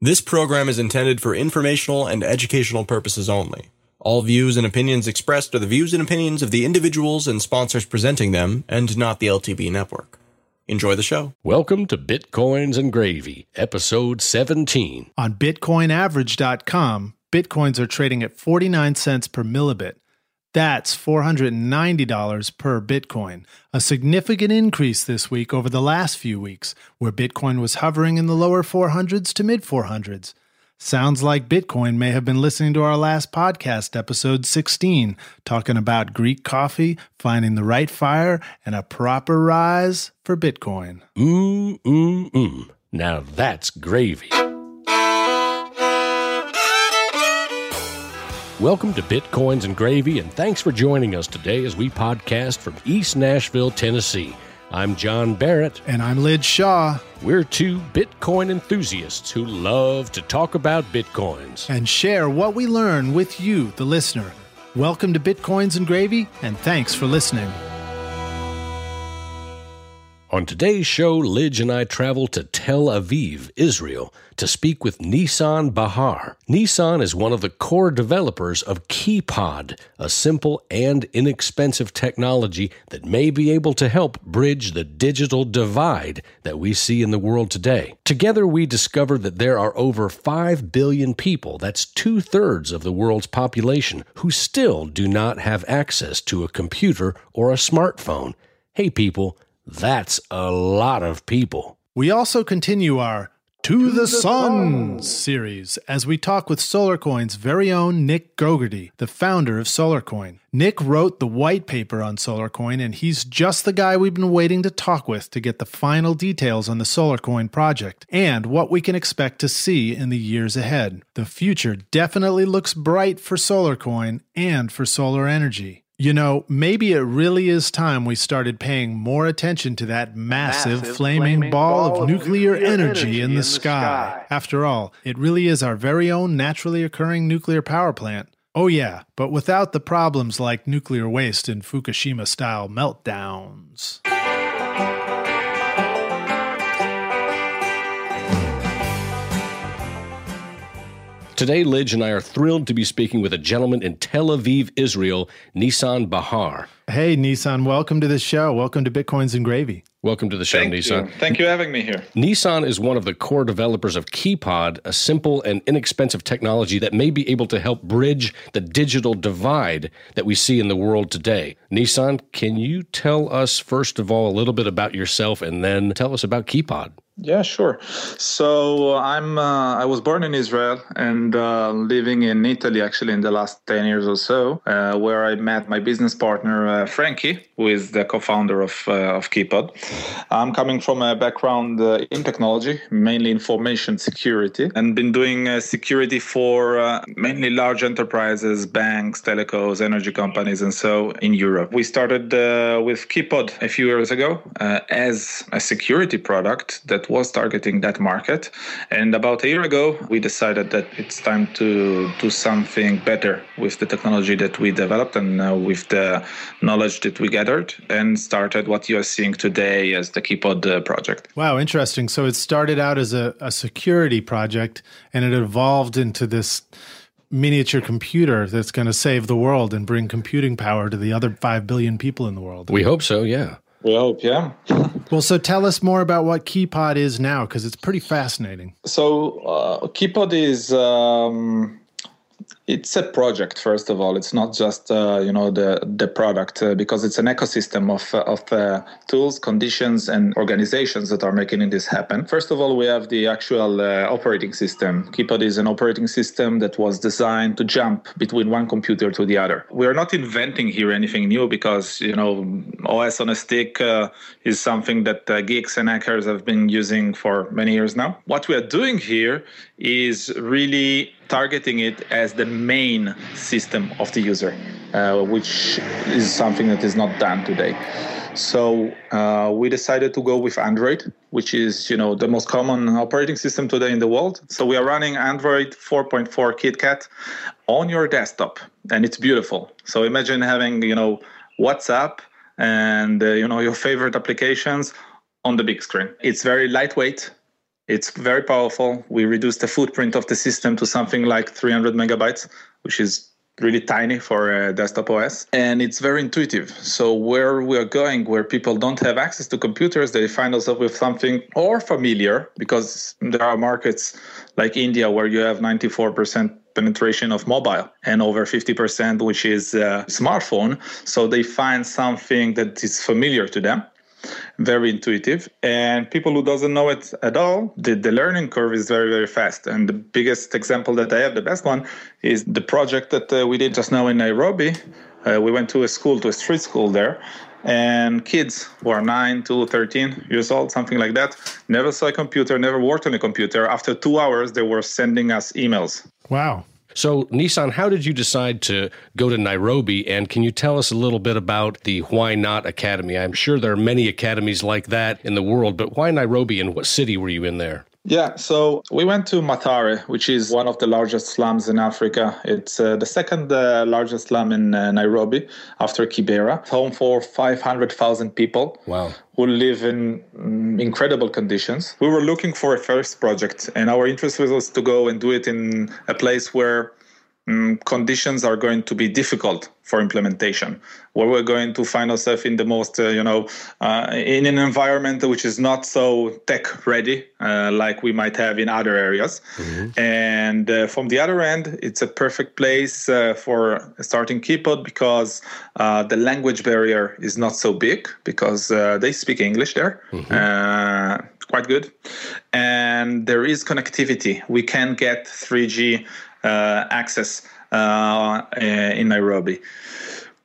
This program is intended for informational and educational purposes only. All views and opinions expressed are the views and opinions of the individuals and sponsors presenting them, and not the LTB network. Enjoy the show. Welcome to Bitcoins and Gravy, episode 17. On BitcoinAverage.com, Bitcoins are trading at 49 cents per millibit. That's $490 per Bitcoin, a significant increase this week over the last few weeks, where Bitcoin was hovering in the lower 400s to mid 400s. Sounds like Bitcoin may have been listening to our last podcast, episode 16, talking about Greek coffee, finding the right fire, and a proper rise for Bitcoin. Mmm, mmm, mmm. Now that's gravy. Welcome to Bitcoins and Gravy, and thanks for joining us today as we podcast from East Nashville, Tennessee. I'm John Barrett. And I'm Lij Shaw. We're two Bitcoin enthusiasts who love to talk about Bitcoins and share what we learn with you, the listener. Welcome to Bitcoins and Gravy, and thanks for listening. On today's show, Lij and I travel to Tel Aviv, Israel, to speak with Nissan Bahar. Nissan is one of the core developers of Keepod, a simple and inexpensive technology that may be able to help bridge the digital divide that we see in the world today. Together, we discover that there are over 5 billion people, that's two thirds of the world's population, who still do not have access to a computer or a smartphone. Hey, people, that's a lot of people. We also continue our To, the, the Sun series as we talk with SolarCoin's very own Nick Gogerty, the founder of SolarCoin. Nick wrote the white paper on SolarCoin, and he's just the guy we've been waiting to talk with to get the final details on the SolarCoin project and what we can expect to see in the years ahead. The future definitely looks bright for SolarCoin and for solar energy. You know, maybe it really is time we started paying more attention to that massive, massive flaming, flaming, ball, ball of nuclear, nuclear energy, energy, in, the, in sky. the sky. After all, it really is our very own naturally occurring nuclear power plant. Oh, yeah, but without the problems like nuclear waste and Fukushima style meltdowns. Today, Lij and I are thrilled to be speaking with a gentleman in Tel Aviv, Israel, Nissan Bahar. Hey, Nissan, welcome to the show. Welcome to Bitcoins and Gravy. Welcome to the show, Thank Nissan. You. Thank you for having me here. Nissan is one of the core developers of Keepod, a simple and inexpensive technology that may be able to help bridge the digital divide that we see in the world today. Nissan, can you tell us, first of all, a little bit about yourself and then tell us about Keepod? Yeah, sure. So I'm uh, I was born in Israel and uh, living in Italy actually in the last ten years or so, uh, where I met my business partner uh, Frankie, who is the co-founder of uh, of Keepod. I'm coming from a background uh, in technology, mainly information security, and been doing security for mainly large enterprises, banks, telecos, energy companies, and so in Europe. We started with Keepod a few years ago as a security product that was targeting that market. And about a year ago, we decided that it's time to do something better with the technology that we developed and uh, with the knowledge that we gathered and started what you are seeing today as the Keepod uh, project. Wow, interesting. So it started out as a, a security project and it evolved into this miniature computer that's going to save the world and bring computing power to the other 5 billion people in the world. We hope so, yeah. We hope, yeah. well, so tell us more about what Keepod is now, because it's pretty fascinating. So, uh, Keepod is um, it's a project first of all. It's not just uh, you know the the product uh, because it's an ecosystem of uh, of uh, tools conditions and organizations that are making this happen. First of all we have the actual uh, operating system. Keepod is an operating system that was designed to jump between one computer to the other. We are not inventing here anything new because you know os on a stick uh, is something that geeks and hackers have been using for many years now. What we are doing here is really targeting it as the main system of the user, uh, which is something that is not done today. So uh, we decided to go with Android, which is you know the most common operating system today in the world. So we are running Android 4.4 KitKat on your desktop, and it's beautiful. So imagine having you know WhatsApp and uh, you know your favorite applications on the big screen. It's very lightweight It's very powerful. We reduced the footprint of the system to something like 300 megabytes, which is really tiny for a desktop OS. And it's very intuitive. So where we are going, where people don't have access to computers, they find themselves with something or familiar, because there are markets like India where you have 94% penetration of mobile and over 50% which is uh, smartphone so they find something that is familiar to them very intuitive. And people who doesn't know it at all the, the learning curve is very very fast. And the biggest example that i have the best one is the project that uh, we did just now in nairobi. Uh, we went to a school to a street school there. And kids who are 9 to 13 years old something like that never saw a computer never worked on a computer. After two hours they were sending us emails. Wow. So, Nissan, how did you decide to go to Nairobi? And can you tell us a little bit about the Why Not Academy? I'm sure there are many academies like that in the world, but why Nairobi and what city were you in there? Yeah, so we went to Mathare, which is one of the largest slums in Africa. It's uh, the second uh, largest slum in uh, Nairobi after Kibera, home for 500,000 people. Wow. Who live in mm, incredible conditions. We were looking for a first project, and our interest was to go and do it in a place where mm, conditions are going to be difficult for implementation, where we're going to find ourselves in the most, uh, you know, uh, in an environment which is not so tech ready uh, like we might have in other areas. And uh, from the other end, it's a perfect place uh, for starting Keepod because uh, the language barrier is not so big because uh, they speak English there. Uh, quite good. And there is connectivity. We can get 3G uh, access uh, in Nairobi.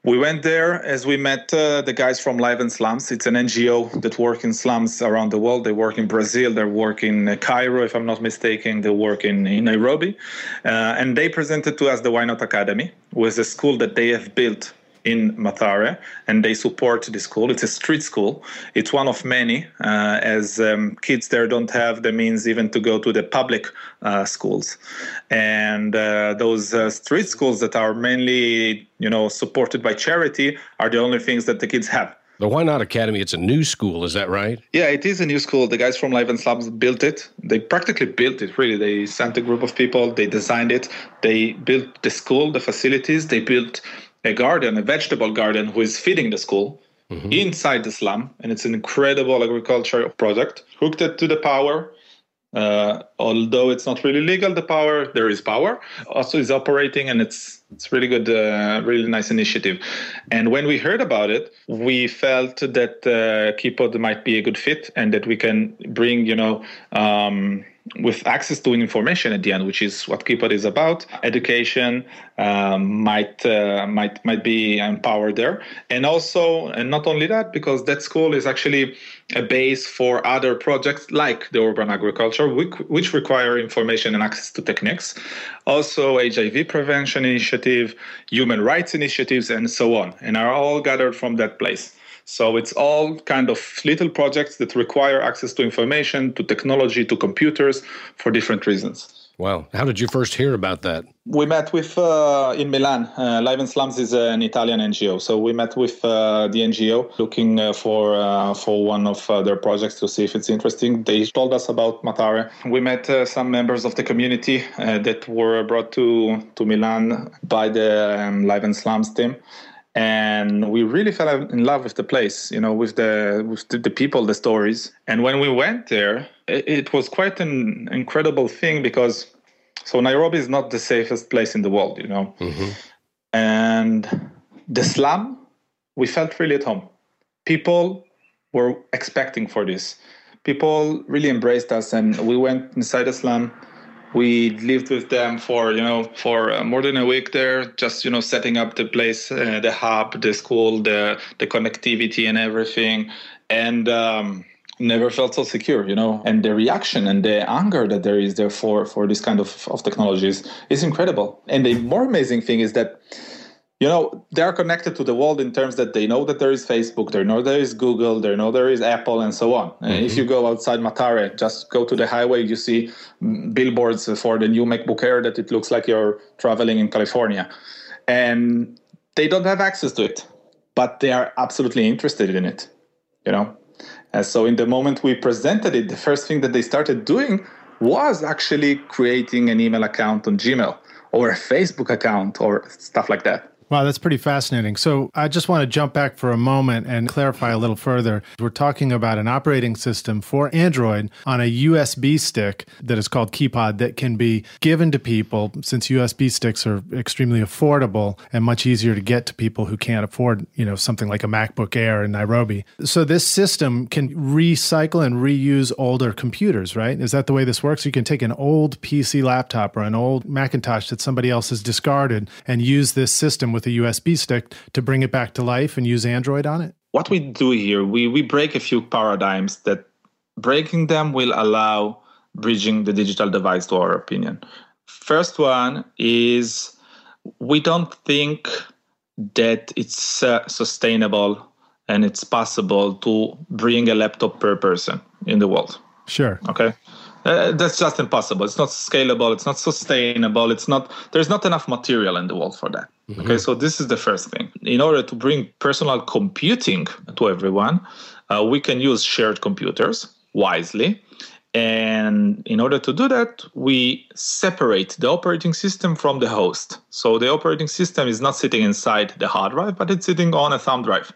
We went there as we met uh, the guys from Live in Slums. It's an NGO that work in slums around the world. They work in Brazil, they work in uh, Cairo, if I'm not mistaken, they work in, in Nairobi. Uh, and they presented to us the Why Not Academy, was a school that they have built in Mathare, and they support the school. It's a street school. It's one of many, uh, as um, kids there don't have the means even to go to the public uh, schools, and uh, those uh, street schools that are mainly, you know, supported by charity are the only things that the kids have. The Why Not Academy, it's a new school, is that right? Yeah, it is a new school. The guys from Live in Slums built it. They practically built it, really. They sent a group of people, they designed it, they built the school, the facilities, they built a garden, a vegetable garden, who is feeding the school inside the slum. And it's an incredible agricultural project. Hooked it to the power. Uh, although it's not really legal, the power there is power. Also, is operating, and it's it's really good, uh, really nice initiative. And when we heard about it, we felt that uh, Keepod might be a good fit, and that we can bring, you know, um, with access to information at the end, which is what Keepod is about. Education um, might uh, might might be empowered there, and also, and not only that, because that school is actually a base for other projects like the urban agriculture, which, which require information and access to techniques. Also, HIV prevention initiative, human rights initiatives, and so on, and are all gathered from that place. So it's all kind of little projects that require access to information, to technology, to computers for different reasons. Wow. How did you first hear about that? We met with uh, in Milan. Uh, Live in Slums is an Italian NGO, so we met with uh, the NGO looking uh, for uh, for one of uh, their projects to see if it's interesting. They told us about Mathare. We met uh, some members of the community uh, that were brought to to Milan by the um, Live in Slums team. And we really fell in love with the place, you know, with the with the, people, the stories. And when we went there, it, it was quite an incredible thing because so Nairobi is not the safest place in the world, you know. Mm-hmm. And the slum, we felt really at home. People were expecting for this. People really embraced us, and we went inside the slum. We lived with them for you know for uh, more than a week there, just you know setting up the place, uh, the hub, the school, the the connectivity, and everything. And um, never felt so secure, you know. And the reaction and the anger that there is there for for this kind of, of technologies is incredible. And the more amazing thing is that you know they are connected to the world in terms that they know that there is facebook they know there is google they know there is apple and so on. And if you go outside Mathare just go to the highway you see mm, billboards for the new macbook air that it looks like you're traveling in california. And they don't have access to it but they are absolutely interested in it you know? And so, in the moment we presented it, the first thing that they started doing was actually creating an email account on Gmail or a Facebook account or stuff like that. Wow, that's pretty fascinating. So I just want to jump back for a moment and clarify a little further. We're talking about an operating system for Android on a USB stick that is called Keepod that can be given to people since USB sticks are extremely affordable and much easier to get to people who can't afford, you know, something like a MacBook Air in Nairobi. So this system can recycle and reuse older computers, right? Is that the way this works? You can take an old PC laptop or an old Macintosh that somebody else has discarded and use this system with a USB stick to bring it back to life and use Android on it? What we do here, we, we break a few paradigms that breaking them will allow bridging the digital divide to our opinion. First one is we don't think that it's uh, sustainable and it's possible to bring a laptop per person in the world. Sure. Okay. Uh, that's just impossible. It's not scalable. It's not sustainable. It's not. There's not enough material in the world for that. Mm-hmm. Okay, so this is the first thing. In order to bring personal computing to everyone, uh, we can use shared computers wisely. And in order to do that, we separate the operating system from the host. So the operating system is not sitting inside the hard drive, but it's sitting on a thumb drive.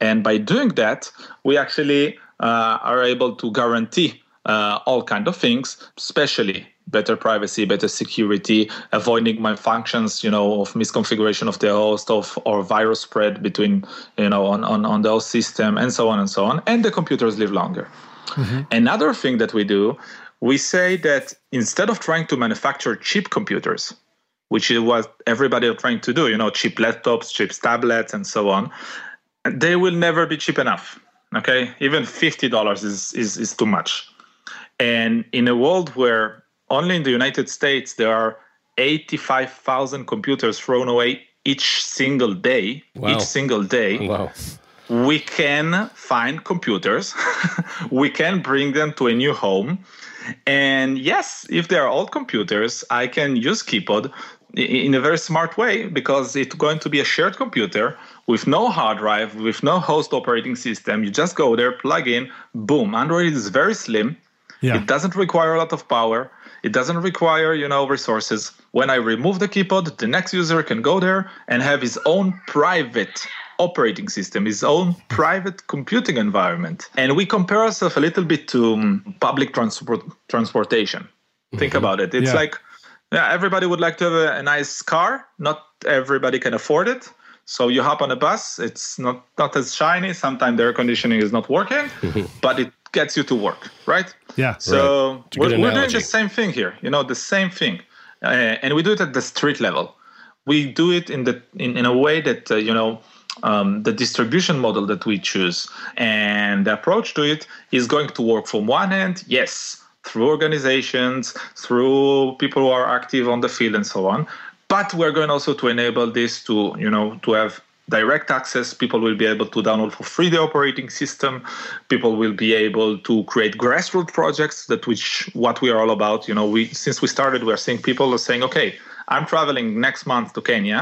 And by doing that, we actually uh, are able to guarantee uh, all kind of things, especially better privacy, better security, avoiding malfunctions, you know, of misconfiguration of the host, of or virus spread between, you know, on, on, on the host system, and so on and so on. And the computers live longer. Mm-hmm. Another thing that we do, we say that instead of trying to manufacture cheap computers, which is what everybody is trying to do, you know, cheap laptops, cheap tablets, and so on, they will never be cheap enough. Okay, even fifty dollars is, is is too much. And in a world where only in the United States there are 85,000 computers thrown away each single day, wow. each single day. Wow. We can find computers. we can bring them to a new home. And yes, if they are old computers, I can use Keepod in a very smart way because it's going to be a shared computer with no hard drive, with no host operating system. You just go there, plug in, boom. Android is very slim. Yeah. It doesn't require a lot of power. It doesn't require, you know, resources. When I remove the Keepod, the next user can go there and have his own private operating system, his own private computing environment. And we compare ourselves a little bit to um, public transport transportation. Mm-hmm. Think about it. It's yeah. like yeah, everybody would like to have a, a nice car. Not everybody can afford it. So you hop on a bus. It's not not as shiny. Sometimes the air conditioning is not working, but it gets you to work, right? Yeah. So right. we're, we're doing the same thing here. You know, the same thing, uh, and we do it at the street level. We do it in the in, in a way that uh, you know um, the distribution model that we choose and the approach to it is going to work from one hand, yes, through organizations, through people who are active on the field, and so on. But we're going also to enable this to you know to have direct access. People will be able to download for free the operating system. People will be able to create grassroots projects that which what we are all about. You know, we since we started, we are seeing people are saying, okay, I'm traveling next month to Kenya.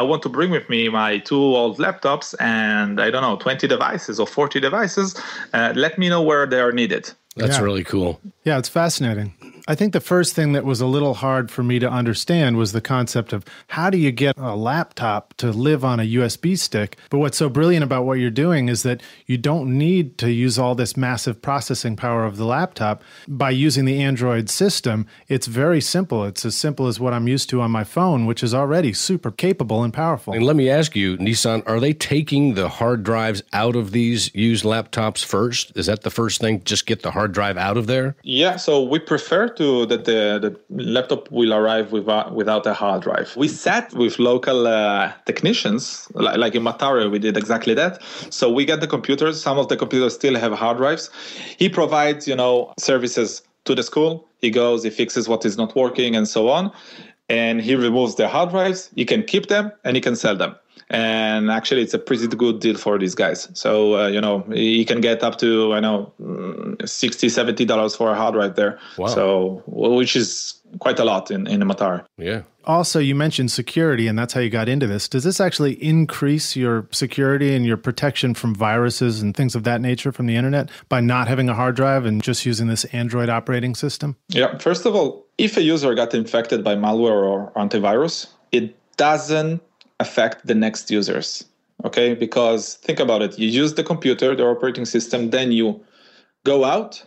I want to bring with me my two old laptops and I don't know, 20 devices or 40 devices. Uh, let me know where they are needed. That's yeah. really cool. Yeah, it's fascinating. I think the first thing that was a little hard for me to understand was the concept of how do you get a laptop to live on a USB stick? But what's so brilliant about what you're doing is that you don't need to use all this massive processing power of the laptop. By using the Android system, it's very simple. It's as simple as what I'm used to on my phone, which is already super capable and powerful. And let me ask you, Nissan, are they taking the hard drives out of these used laptops first? Is that the first thing? Just get the hard drive out of there? Yeah, so we prefer to that the, the laptop will arrive without, without a hard drive. We sat with local uh, technicians, like, like in Mathare, we did exactly that. So we get the computers. Some of the computers still have hard drives. He provides, you know, services to the school. He goes, he fixes what is not working, and so on. And he removes the hard drives. He can keep them and he can sell them and actually it's a pretty good deal for these guys. So uh, you know you can get up to i know mm, 60 70 dollars for a hard drive there. Wow. so which is quite a lot in in Mathare. Yeah. Also you mentioned security and that's how you got into this. Does this actually increase your security and your protection from viruses and things of that nature from the internet by not having a hard drive and just using this android operating system? Yeah. First of all if a user got infected by malware or antivirus it doesn't affect the next users okay because think about it you use the computer the operating system then you go out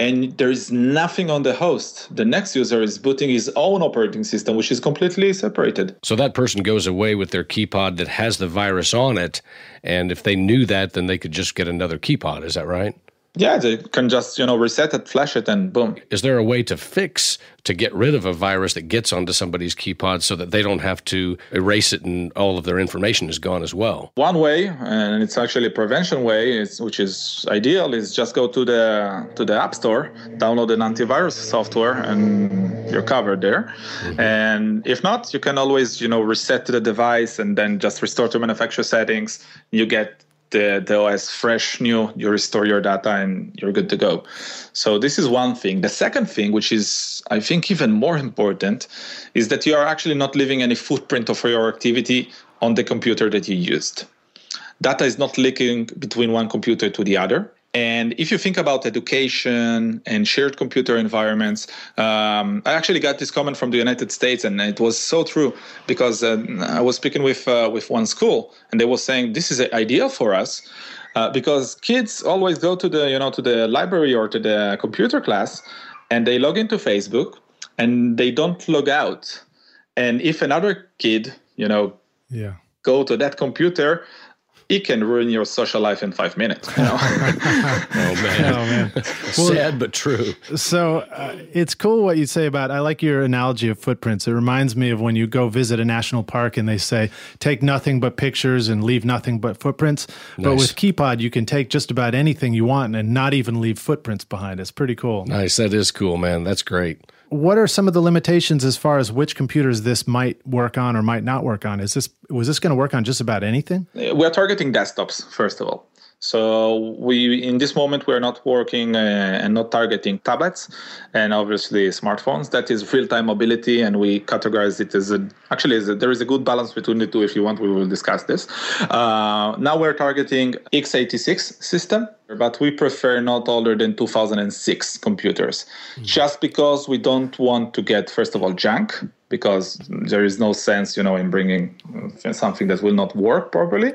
and there is nothing on the host. The next user is booting his own operating system, which is completely separated. So that person goes away with their Keepod that has the virus on it. And if they knew that, then they could just get another Keepod. Is that right? Yeah, they can just you know reset it, flash it, and boom. Is there a way to fix to get rid of a virus that gets onto somebody's Keepod so that they don't have to erase it and all of their information is gone as well? One way, and it's actually a prevention way, is, which is ideal, is just go to the to the App Store, download an antivirus software, and you're covered there. Mm-hmm. And if not, you can always you know reset the device and then just restore to manufacturer settings. You get the, the OS fresh, new, you restore your data and you're good to go. So this is one thing. The second thing, which is I think even more important, is that you are actually not leaving any footprint of your activity on the computer that you used. Data is not leaking between one computer to the other. And if you think about education and shared computer environments, um, I actually got this comment from the United States, and it was so true because uh, I was speaking with uh, with one school, and they were saying this is ideal for us uh, because kids always go to the you know to the library or to the computer class, and they log into Facebook, and they don't log out. And if another kid, you know, yeah, go to that computer it can ruin your social life in five minutes. You know? oh man, oh man, well, sad but true. So uh, it's cool what you say about. I like your analogy of footprints. It reminds me of when you go visit a national park and they say take nothing but pictures and leave nothing but footprints. Nice. But with Keepod, you can take just about anything you want and not even leave footprints behind. It's pretty cool. Nice. That is cool, man. That's great what are some of the limitations as far as which computers this might work on or might not work on? Is this was this going to work on just about anything? We're targeting desktops first of all. So we, in this moment, we're not working uh, and not targeting tablets and obviously smartphones. That is real-time mobility, and we categorize it as a, actually as a, there is a good balance between the two. If you want, we will discuss this. Uh, now we're targeting x86 system, but we prefer not older than 2006 computers, mm-hmm. just because we don't want to get first of all junk because there is no sense, you know, in bringing something that will not work properly,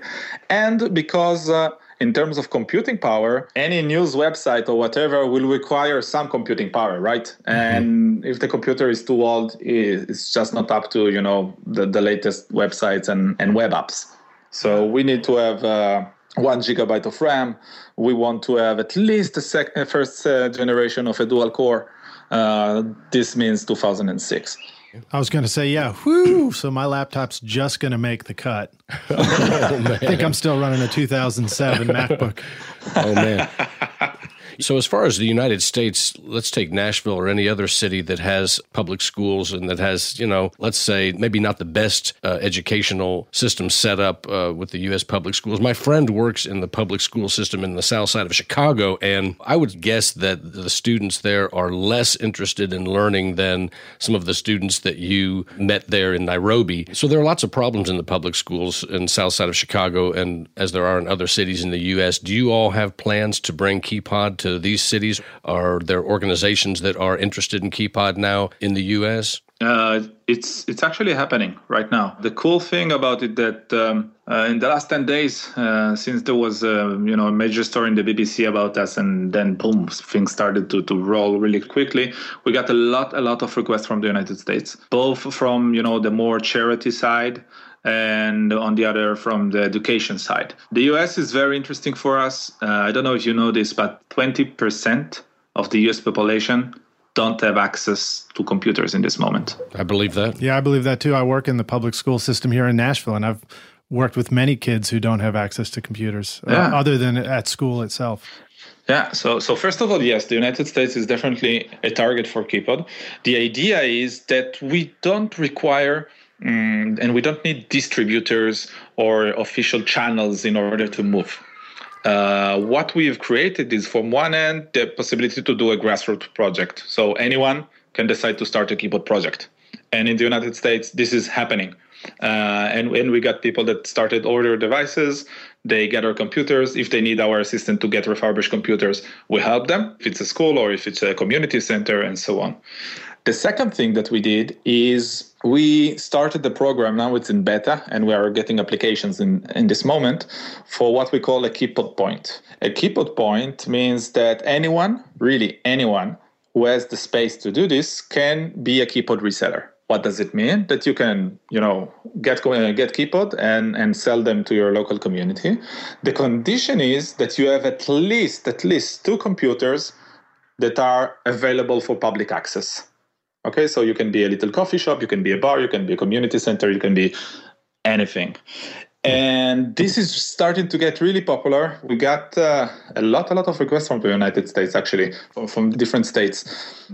and because uh, in terms of computing power, any news website or whatever will require some computing power, right? Mm-hmm. And if the computer is too old, it's just not up to you know the, the latest websites and, and web apps. So we need to have uh, one gigabyte of RAM. We want to have at least a sec- first uh, generation of a dual core. Uh, this means 2006. I was going to say, yeah, whoo. So my laptop's just going to make the cut. oh, I think I'm still running a 2007 MacBook. Oh, man. So, as far as the United States, let's take Nashville or any other city that has public schools and that has, you know, let's say maybe not the best uh, educational system set up uh, with the U.S. public schools. My friend works in the public school system in the south side of Chicago, and I would guess that the students there are less interested in learning than some of the students that you met there in Nairobi. So, there are lots of problems in the public schools in south side of Chicago, and as there are in other cities in the U.S. Do you all have plans to bring Keepod to these cities? Are there organizations that are interested in Keepod now in the U.S.? Uh, it's it's actually happening right now. The cool thing about it that um, uh, in the last ten days, uh, since there was a you know a major story in the BBC about us, and then boom, things started to, to roll really quickly. We got a lot a lot of requests from the United States, both from you know the more charity side and on the other from the education side. The US is very interesting for us. Uh, I don't know if you know this, but 20% of the US population don't have access to computers in this moment. I believe that. Yeah, I believe that too. I work in the public school system here in Nashville, and I've worked with many kids who don't have access to computers uh, yeah. uh, other than at school itself. Yeah, so so first of all, yes, the United States is definitely a target for Keepod. The idea is that we don't require mm, and we don't need distributors or official channels in order to move. Uh, what we've created is, from one end, the possibility to do a grassroots project. So anyone can decide to start a Keepod project. And in the United States, this is happening. Uh, and when we got people that started order devices, they get our computers. If they need our assistant to get refurbished computers, we help them. If it's a school or if it's a community center, and so on. The second thing that we did is we started the program. Now it's in beta, and we are getting applications in, in this moment for what we call a Keepod point. A Keepod point means that anyone, really anyone, who has the space to do this can be a Keepod reseller what does it mean that you can you know get uh, get Keepod and and sell them to your local community the condition is that you have at least at least two computers that are available for public access okay so you can be a little coffee shop you can be a bar you can be a community center you can be anything and this is starting to get really popular. We got uh, a lot, a lot of requests from the United States, actually, from, from different states.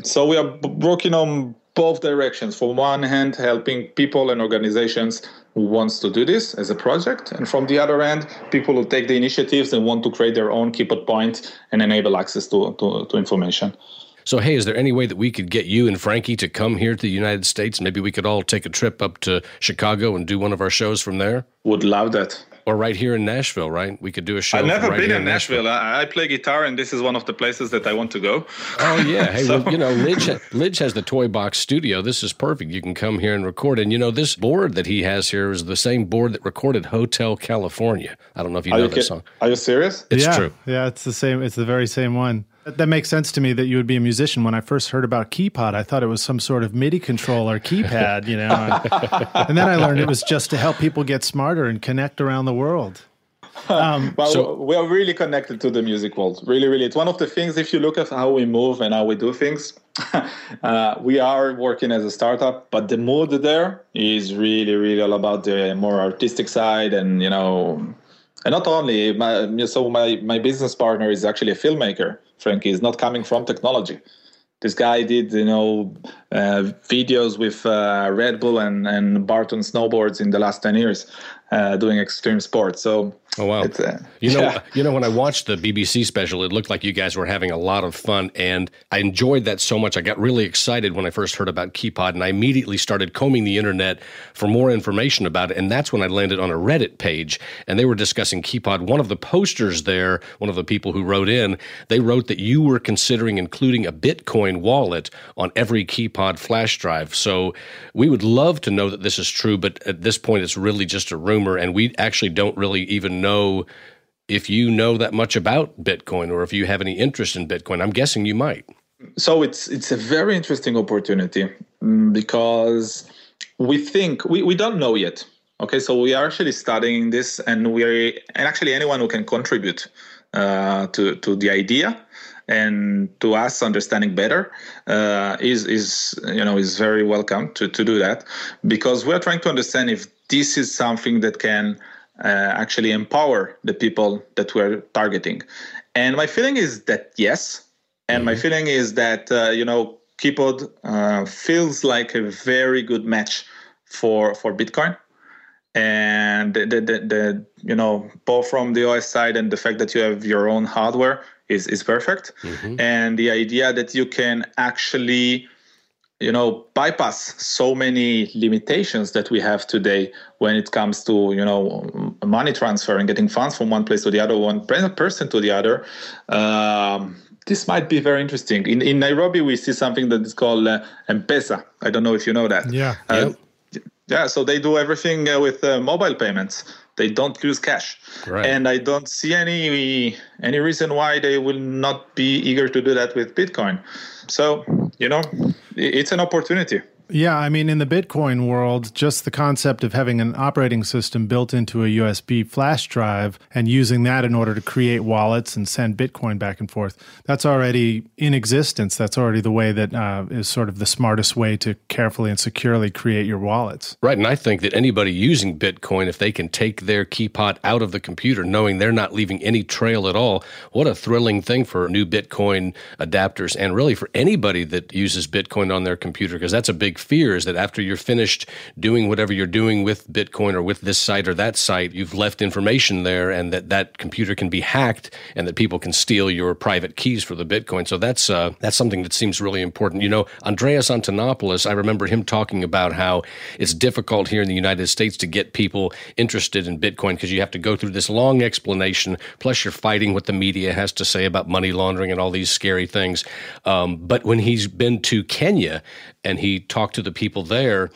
So we are working on both directions. From one hand, helping people and organizations who wants to do this as a project, and from the other end, people who take the initiatives and want to create their own Keepod point and enable access to, to, to information. So, hey, is there any way that we could get you and Frankie to come here to the United States? Maybe we could all take a trip up to Chicago and do one of our shows from there? Would love that or right here in Nashville, right? We could do a show. I've never right been in Nashville. Nashville. I, I, play guitar, and this is one of the places that I want to go. Oh yeah, hey, so. well, you know, Lij, Lij has the Toy Box Studio. This is perfect. You can come here and record. And you know, this board that he has here is the same board that recorded Hotel California. I don't know if you are know you that song. Are you serious? It's yeah, true. Yeah, it's the same. It's the very same one. That makes sense to me that you would be a musician. When I first heard about Keepod, I thought it was some sort of MIDI controller keypad, you know. and then I learned it was just to help people get smarter and connect around the world. Um, well, so, we are really connected to the music world. Really, really. It's one of the things, if you look at how we move and how we do things, uh, we are working as a startup, but the mood there is really, really all about the more artistic side and, you know, and not only my, so my, my business partner is actually a filmmaker. Frankie is not coming from technology this guy did you know uh, videos with uh, Red Bull and and Burton snowboards in the last ten years, uh, doing extreme sports. So Oh wow! Uh, you know, yeah. you know, when I watched the BBC special, it looked like you guys were having a lot of fun, and I enjoyed that so much. I got really excited when I first heard about Keepod, and I immediately started combing the internet for more information about it. And that's when I landed on a Reddit page, and they were discussing Keepod. One of the posters there, one of the people who wrote in, they wrote that you were considering including a Bitcoin wallet on every Keepod flash drive. So we would love to know that this is true, but at this point, it's really just a rumor, and we actually don't really even know if you know that much about Bitcoin or if you have any interest in Bitcoin. I'm guessing you might. So it's it's a very interesting opportunity mm, because we think we, we don't know yet. Okay, so we are actually studying this, and we are, and actually anyone who can contribute uh, to to the idea and to us understanding better uh, is is you know is very welcome to to do that because we're trying to understand if this is something that can actually empower the people that we're targeting. And my feeling is that yes. And mm-hmm. my feeling is that, uh, you know, Keepod uh, feels like a very good match for, for Bitcoin. And the, the, the, the, you know, both from the OS side and the fact that you have your own hardware is, is perfect. Mm-hmm. And the idea that you can actually you know bypass so many limitations that we have today when it comes to you know money transfer and getting funds from one place to the other one person to the other. Um, this might be very interesting. In, in nairobi we see something that is called uh, m-pesa. I don't know if you know that. Yeah uh, yeah so they do everything uh, with uh, mobile payments. They don't use cash. Right. and i don't see any any reason why they will not be eager to do that with bitcoin. So you know it's an opportunity yeah, I mean, in the Bitcoin world, just the concept of having an operating system built into a USB flash drive and using that in order to create wallets and send Bitcoin back and forth, that's already in existence. That's already the way that uh, is sort of the smartest way to carefully and securely create your wallets. Right. And I think that anybody using Bitcoin, if they can take their Keepod out of the computer, knowing they're not leaving any trail at all, what a thrilling thing for new Bitcoin adapters and really for anybody that uses Bitcoin on their computer, because that's a big fear is that after you're finished doing whatever you're doing with Bitcoin or with this site or that site, you've left information there and that that computer can be hacked and that people can steal your private keys for the Bitcoin. So that's, uh, that's something that seems really important. You know, Andreas Antonopoulos, I remember him talking about how it's difficult here in the United States to get people interested in Bitcoin because you have to go through this long explanation. Plus, you're fighting what the media has to say about money laundering and all these scary things. Um, but when he's been to Kenya and he talked to the people there,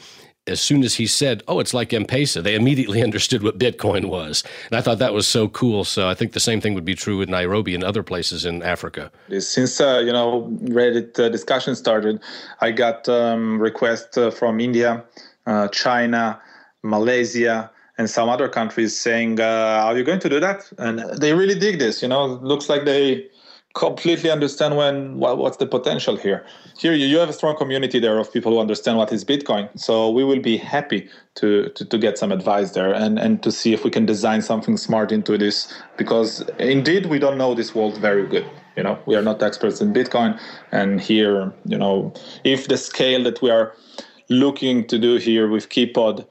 as soon as he said, "Oh, it's like M-Pesa," they immediately understood what Bitcoin was, and I thought that was so cool. So I think the same thing would be true in Nairobi and other places in Africa. Since uh, you know Reddit uh, discussion started, I got um, requests uh, from India, uh, China, Malaysia, and some other countries saying, uh, "Are you going to do that?" And they really dig this. You know, looks like they completely understand when what, what's the potential here. Here you, you have a strong community there of people who understand what is Bitcoin. So we will be happy to, to, to get some advice there and, and to see if we can design something smart into this because indeed we don't know this world very good. You know, we are not experts in Bitcoin and here, you know, if the scale that we are looking to do here with Keepod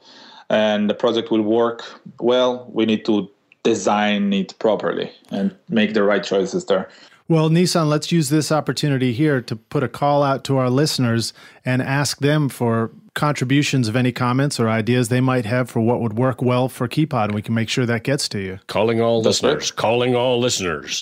and the project will work well, we need to design it properly and make the right choices there. Well, Nissan, let's use this opportunity here to put a call out to our listeners and ask them for contributions of any comments or ideas they might have for what would work well for Keepod, and we can make sure that gets to you. Calling all That's listeners. Right. Calling all listeners.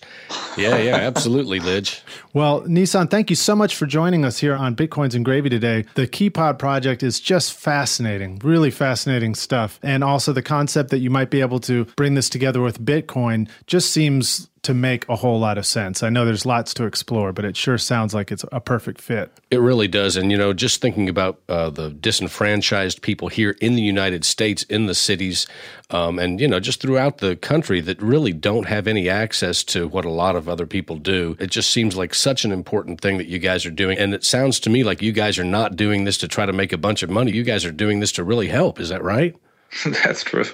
Yeah, yeah, absolutely, Lij. Well, Nissan, thank you so much for joining us here on Bitcoins and Gravy today. The Keepod project is just fascinating, really fascinating stuff. And also the concept that you might be able to bring this together with Bitcoin just seems to make a whole lot of sense. I know there's lots to explore, but it sure sounds like it's a perfect fit. It really does. And, you know, just thinking about uh, the disenfranchised people here in the United States, in the cities, um, and, you know, just throughout the country that really don't have any access to what a lot of other people do, it just seems like such an important thing that you guys are doing. And it sounds to me like you guys are not doing this to try to make a bunch of money. You guys are doing this to really help. Is that right? That's true.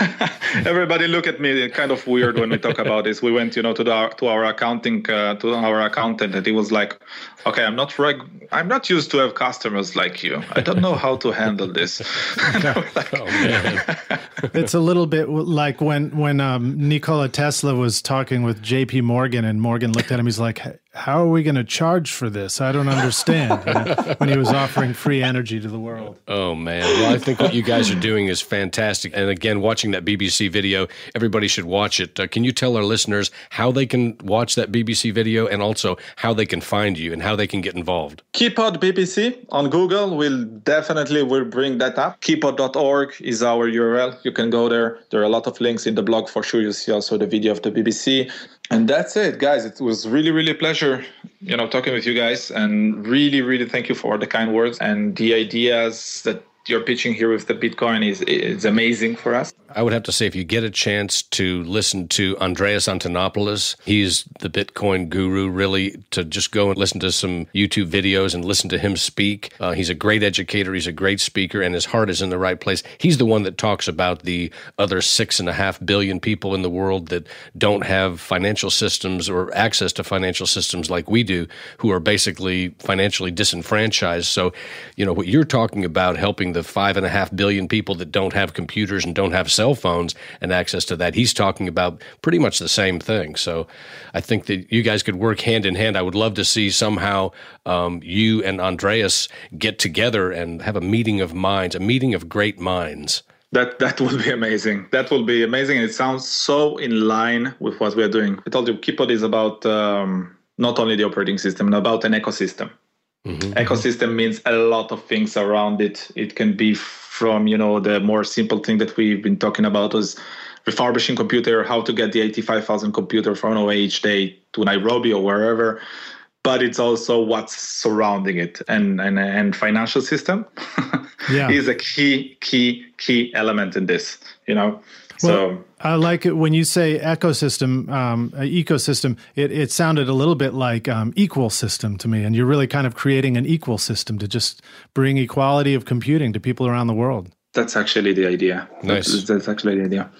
Everybody look at me kind of weird when we talk about this. We went, you know, to the to our accounting uh, to our accountant, and he was like, "Okay, I'm not reg- I'm not used to have customers like you. I don't know how to handle this." like, oh it's a little bit like when when um, Nikola Tesla was talking with J.P. Morgan, and Morgan looked at him. He's like, how are we going to charge for this? I don't understand. When he was offering free energy to the world. Oh man! Well, I think what you guys are doing is fantastic. And again, watching that BBC video, everybody should watch it. Uh, can you tell our listeners how they can watch that BBC video, and also how they can find you and how they can get involved? Keepod BBC on Google will definitely will bring that up. Keepod.org is our URL. You can go there. There are a lot of links in the blog for sure. You see also the video of the BBC and that's it guys it was really really a pleasure you know talking with you guys and really really thank you for the kind words and the ideas that you're pitching here with the Bitcoin is is amazing for us. I would have to say, if you get a chance to listen to Andreas Antonopoulos, he's the Bitcoin guru. Really, to just go and listen to some YouTube videos and listen to him speak. Uh, he's a great educator. He's a great speaker, and his heart is in the right place. He's the one that talks about the other six and a half billion people in the world that don't have financial systems or access to financial systems like we do, who are basically financially disenfranchised. So, you know, what you're talking about helping the five and a half billion people that don't have computers and don't have cell phones and access to that. He's talking about pretty much the same thing. So I think that you guys could work hand in hand. I would love to see somehow um, you and Andreas get together and have a meeting of minds, a meeting of great minds. That that would be amazing. That will be amazing. It sounds so in line with what we're doing. I told you, Keepod is about um, not only the operating system, but about an ecosystem. Mm-hmm. Ecosystem means a lot of things around it. It can be from you know the more simple thing that we've been talking about was refurbishing computer, how to get the 85,000 computer from OH day to Nairobi or wherever. But it's also what's surrounding it, and and and financial system yeah. is a key key key element in this. You know, well, so I like it when you say ecosystem, um, ecosystem. It, it sounded a little bit like um, equal system to me, and you're really kind of creating an equal system to just bring equality of computing to people around the world. That's actually the idea. Nice. That's, that's actually the idea,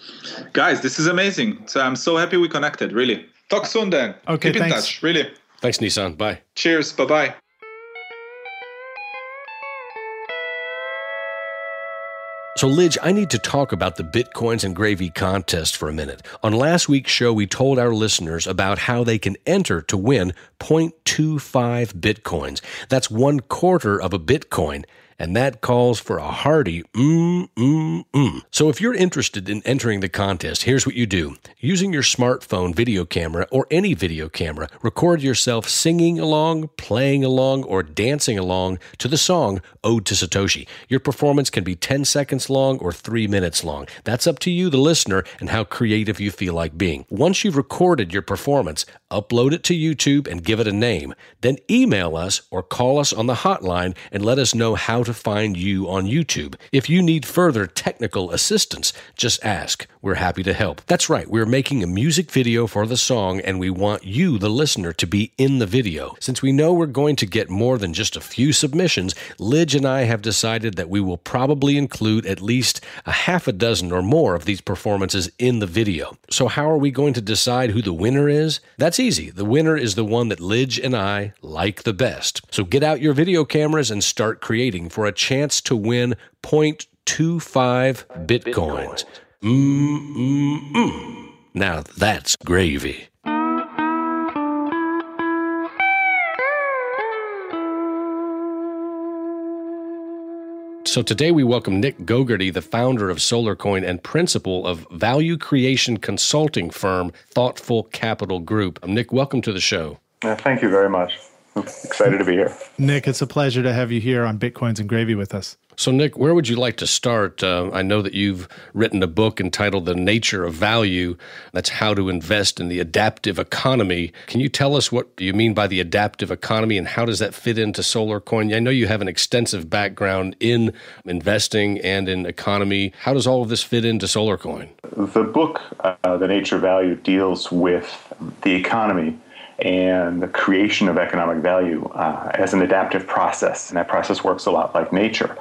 guys. This is amazing. So I'm so happy we connected. Really. Talk soon, then. Okay. Keep thanks. in touch. Really. Thanks, Nissan. Bye. Cheers. Bye bye. So, Lij, I need to talk about the Bitcoins and Gravy contest for a minute. On last week's show, we told our listeners about how they can enter to win 0.25 Bitcoins. That's one quarter of a Bitcoin and that calls for a hearty mm, mm, mm. So if you're interested in entering the contest, here's what you do. Using your smartphone video camera or any video camera, record yourself singing along, playing along, or dancing along to the song Ode to Satoshi. Your performance can be 10 seconds long or 3 minutes long. That's up to you, the listener, and how creative you feel like being. Once you've recorded your performance, upload it to YouTube and give it a name. Then email us or call us on the hotline and let us know how to find you on YouTube. If you need further technical assistance, just ask. We're happy to help. That's right, we're making a music video for the song and we want you, the listener, to be in the video. Since we know we're going to get more than just a few submissions, Lij and I have decided that we will probably include at least a half a dozen or more of these performances in the video. So, how are we going to decide who the winner is? That's easy. The winner is the one that Lij and I like the best. So, get out your video cameras and start creating for a chance to win 0.25 bitcoins. Mm-mm-mm. Now that's gravy. So today we welcome Nick Gogerty, the founder of SolarCoin and principal of value creation consulting firm Thoughtful Capital Group. Nick, welcome to the show. Uh, thank you very much. excited to be here. Nick, it's a pleasure to have you here on Bitcoins and Gravy with us. So, Nick, where would you like to start? Uh, I know that you've written a book entitled The Nature of Value. That's how to invest in the adaptive economy. Can you tell us what you mean by the adaptive economy and how does that fit into SolarCoin? I know you have an extensive background in investing and in economy. How does all of this fit into SolarCoin? The book, uh, The Nature of Value, deals with the economy and the creation of economic value uh, as an adaptive process. And that process works a lot like nature.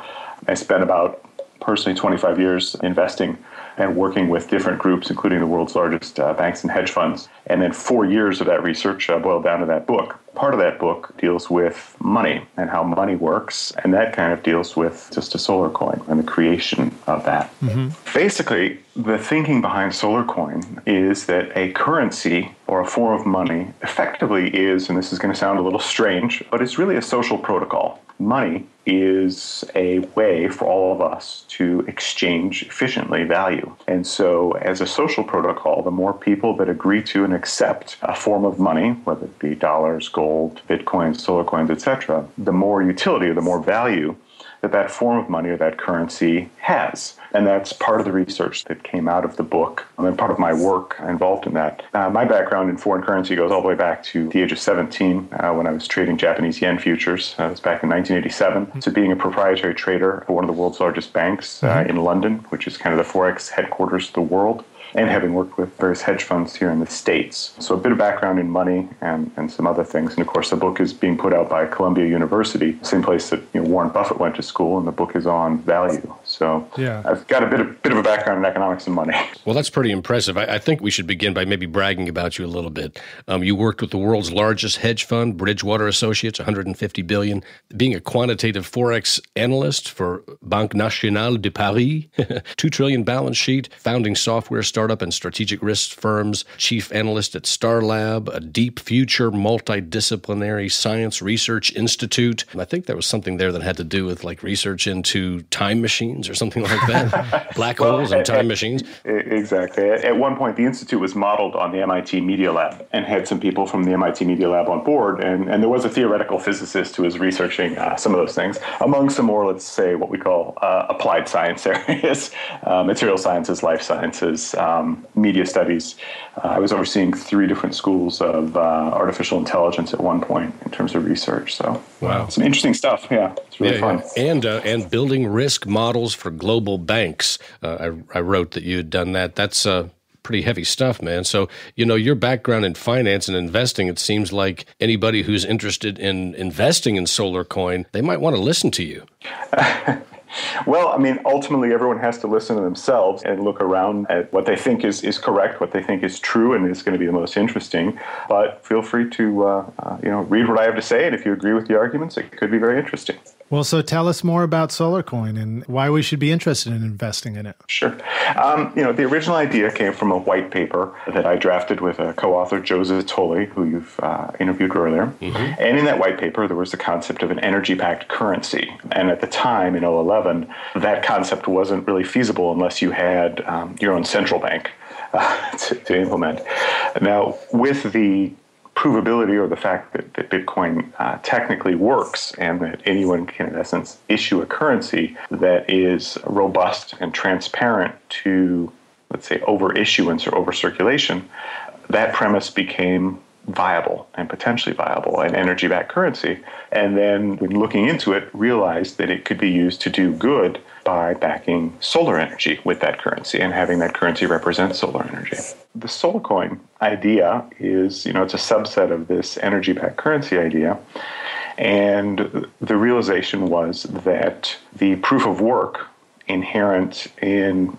I spent about personally 25 years investing and working with different groups, including the world's largest uh, banks and hedge funds. And then four years of that research uh, boiled down to that book. Part of that book deals with money and how money works, and that kind of deals with just a solar coin and the creation of that. Mm-hmm. Basically, the thinking behind solar coin is that a currency or a form of money effectively is, and this is going to sound a little strange, but it's really a social protocol money is a way for all of us to exchange efficiently value. And so, as a social protocol, the more people that agree to and accept a form of money, whether it be dollars, gold, bitcoins, solar coins, etc., the more utility the more value that that form of money or that currency has. And that's part of the research that came out of the book and part of my work involved in that. Uh, my background in foreign currency goes all the way back to the age of 17 uh, when I was trading Japanese yen futures. Uh, that was back in 1987. Mm-hmm. To being a proprietary trader for one of the world's largest banks uh, mm-hmm. in London, which is kind of the Forex headquarters of the world and having worked with various hedge funds here in the States. So a bit of background in money and, and some other things. And of course, the book is being put out by Columbia University, same place that you know, Warren Buffett went to school, and the book is on value. So yeah. I've got a bit of, bit of a background in economics and money. Well, that's pretty impressive. I, I think we should begin by maybe bragging about you a little bit. Um, you worked with the world's largest hedge fund, Bridgewater Associates, 150 billion. Being a quantitative forex analyst for Banque Nationale de Paris, two trillion balance sheet, founding software startup and strategic risk firms, chief analyst at Starlab, a deep future multidisciplinary science research institute. And I think there was something there that had to do with like research into time machines machines or something like that? Black well, holes and time machines? Exactly. At one point, the Institute was modeled on the MIT Media Lab and had some people from the MIT Media Lab on board. And, and there was a theoretical physicist who was researching uh, some of those things, among some more, let's say, what we call uh, applied science areas uh, material sciences, life sciences, um, media studies. Uh, I was overseeing three different schools of uh, artificial intelligence at one point in terms of research. So, wow. Some interesting stuff. Yeah, it's really yeah, fun. Yeah. And, uh, and building risk models for global banks. Uh, I, I, wrote that you had done that. That's uh, pretty heavy stuff, man. So, you know, your background in finance and investing, it seems like anybody who's interested in investing in solar coin, they might want to listen to you. Well, I mean, ultimately, everyone has to listen to themselves and look around at what they think is, is correct, what they think is true, and is going to be the most interesting. But feel free to, uh, uh, you know, read what I have to say, and if you agree with the arguments, it could be very interesting. Well, so tell us more about SolarCoin and why we should be interested in investing in it. Sure. Um, you know, the original idea came from a white paper that I drafted with a co-author, Joe Zitoli, who you've uh, interviewed earlier. Mm-hmm. And in that white paper, there was the concept of an energy-backed currency. And at the time, in 2011, that concept wasn't really feasible unless you had um, your own central bank. Uh, to, to, implement. Now, with the provability or the fact that, that Bitcoin uh, technically works and that anyone can, in essence, issue a currency that is robust and transparent to, let's say, over issuance or over circulation, that premise became viable and potentially viable an energy backed currency. And then, when looking into it, realized that it could be used to do good by backing solar energy with that currency and having that currency represent solar energy. The solar coin idea is, you know, it's a subset of this energy backed currency idea. And the realization was that the proof of work inherent in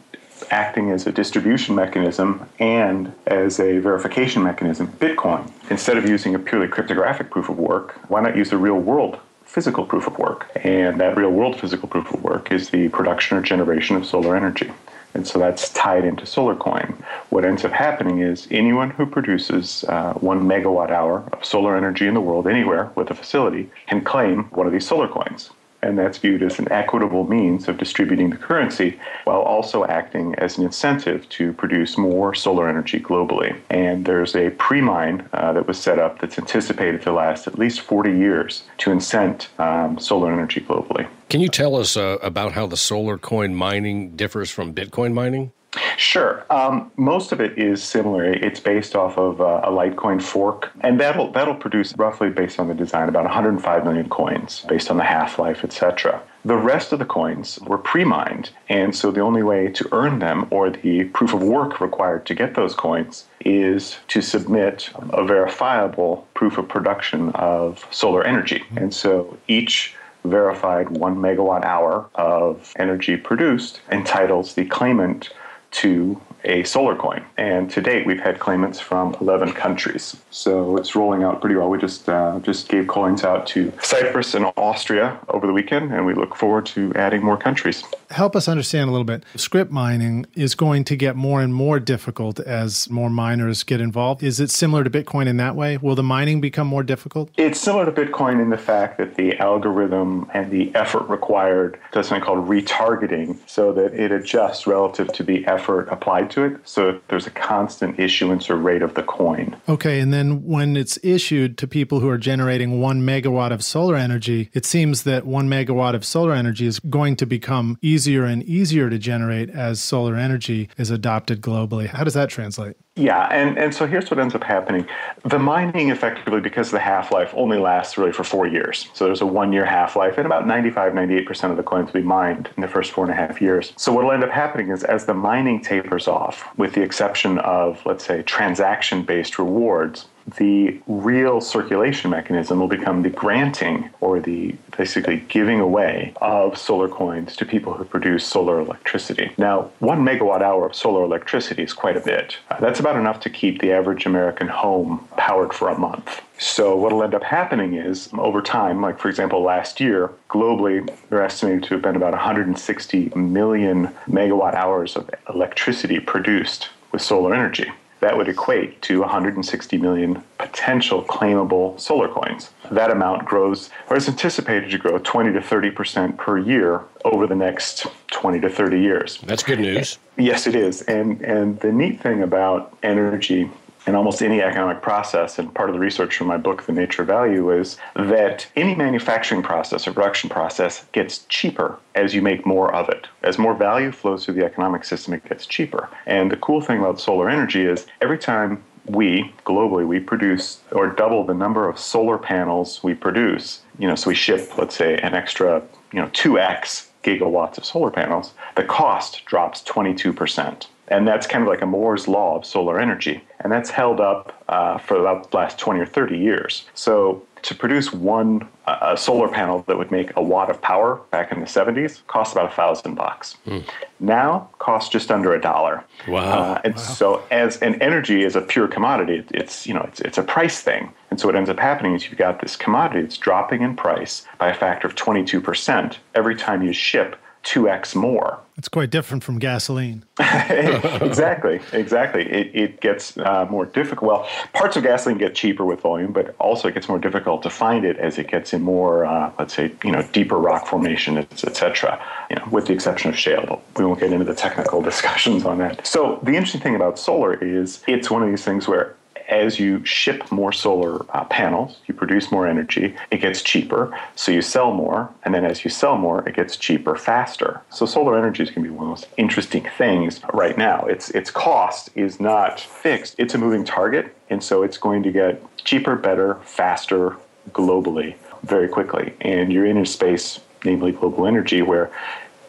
acting as a distribution mechanism and as a verification mechanism, Bitcoin, instead of using a purely cryptographic proof of work, why not use a real world physical proof of work. And that real world physical proof of work is the production or generation of solar energy. And so that's tied into SolarCoin. What ends up happening is anyone who produces uh, one megawatt hour of solar energy in the world anywhere with a facility can claim one of these solar coins and that's viewed as an equitable means of distributing the currency while also acting as an incentive to produce more solar energy globally. And there's a pre mine uh, that was set up that's anticipated to last at least 40 years to incent um, solar energy globally. Can you tell us uh, about how the solar coin mining differs from Bitcoin mining? Sure. Um, most of it is similar. It's based off of uh, a Litecoin fork, and that'll that'll produce roughly based on the design about 105 million coins based on the half life, etc. The rest of the coins were pre-mined, and so the only way to earn them or the proof of work required to get those coins is to submit a verifiable proof of production of solar energy. And so each verified one megawatt hour of energy produced entitles the claimant to a solar coin. And to date, we've had claimants from 11 countries. So it's rolling out pretty well. We just uh, just gave coins out to Cyprus and Austria over the weekend, and we look forward to adding more countries. Help us understand a little bit. Scrypt mining is going to get more and more difficult as more miners get involved. Is it similar to Bitcoin in that way? Will the mining become more difficult? It's similar to Bitcoin in the fact that the algorithm and the effort required does something called retargeting so that it adjusts relative to the effort applied to it. So there's a constant issuance or rate of the coin. Okay. And then when it's issued to people who are generating one megawatt of solar energy, it seems that one megawatt of solar energy is going to become easier and easier to generate as solar energy is adopted globally. How does that translate? Yeah, and, and so here's what ends up happening. The mining effectively, because the half life only lasts really for four years. So there's a one year half life, and about 95, 98% of the coins will be mined in the first four and a half years. So what will end up happening is as the mining tapers off, with the exception of, let's say, transaction based rewards, the real circulation mechanism will become the granting or the basically giving away of solar coins to people who produce solar electricity. Now, one megawatt hour of solar electricity is quite a bit. Uh, that's about enough to keep the average American home powered for a month. So, what will end up happening is over time, like for example, last year, globally, they're estimated to have been about 160 million megawatt hours of electricity produced with solar energy that would equate to 160 million potential claimable solar coins. That amount grows, or is anticipated to grow 20 to 30 percent per year over the next 20 to 30 years. That's good news. Yes, it is. And and the neat thing about energy in almost any economic process, and part of the research from my book, The Nature of Value, is that any manufacturing process or production process gets cheaper as you make more of it. As more value flows through the economic system, it gets cheaper. And the cool thing about solar energy is every time we globally we produce or double the number of solar panels we produce you know so we ship let's say an extra you know 2x gigawatts of solar panels the cost drops 22% and that's kind of like a Moore's law of solar energy. And that's held up uh, for about the last 20 or 30 years. So to produce one uh, solar panel that would make a watt of power back in the 70s cost about a thousand bucks. Mm. Now costs just under a dollar. Wow! Uh, and wow. so, as an energy is a pure commodity, it's you know it's it's a price thing. And so what ends up happening is you've got this commodity that's dropping in price by a factor of 22 percent every time you ship 2x more. It's quite different from gasoline. exactly, exactly. It, it gets uh, more difficult. Well, parts of gasoline get cheaper with volume, but also it gets more difficult to find it as it gets in more, uh, let's say, you know, deeper rock formation, etc. You know, with the exception of shale, but we won't get into the technical discussions on that. So the interesting thing about solar is it's one of these things where as you ship more solar uh, panels, you produce more energy, it gets cheaper, so you sell more, and then as you sell more, it gets cheaper faster. So solar energy is going to be one of the most interesting things right now. Its its cost is not fixed; it's a moving target, and so it's going to get cheaper, better, faster globally very quickly. And you're in a space, namely global energy, where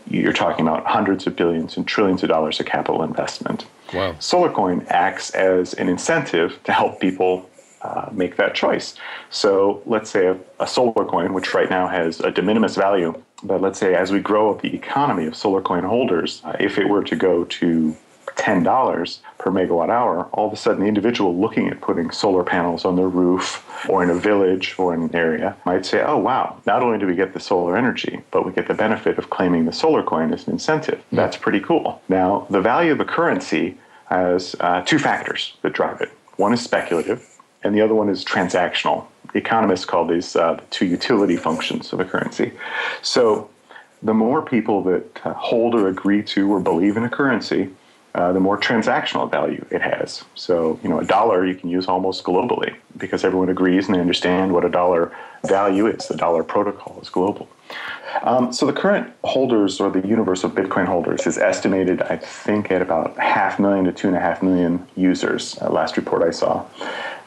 you're talking about hundreds of billions and trillions of dollars of capital investment. Wow. SolarCoin acts as an incentive to help people uh, make that choice. So let's say a, a, solar coin, which right now has a de minimis value, but let's say as we grow the economy of solar coin holders, uh, if it were to go to $10 per megawatt hour, all of a sudden the individual looking at putting solar panels on their roof or in a village or in an area might say, oh, wow, not only do we get the solar energy, but we get the benefit of claiming the solar coin as an incentive. Mm. That's pretty cool. Now, the value of a currency has uh, two factors that drive it one is speculative, and the other one is transactional. Economists call these uh, the two utility functions of a currency. So, the more people that uh, hold or agree to or believe in a currency, uh, the more transactional value it has. So, you know, a dollar you can use almost globally because everyone agrees and they understand what a dollar value is. The dollar protocol is global. Um, so, the current holders or the universe of Bitcoin holders is estimated, I think, at about half million to two and a half million users, uh, last report I saw.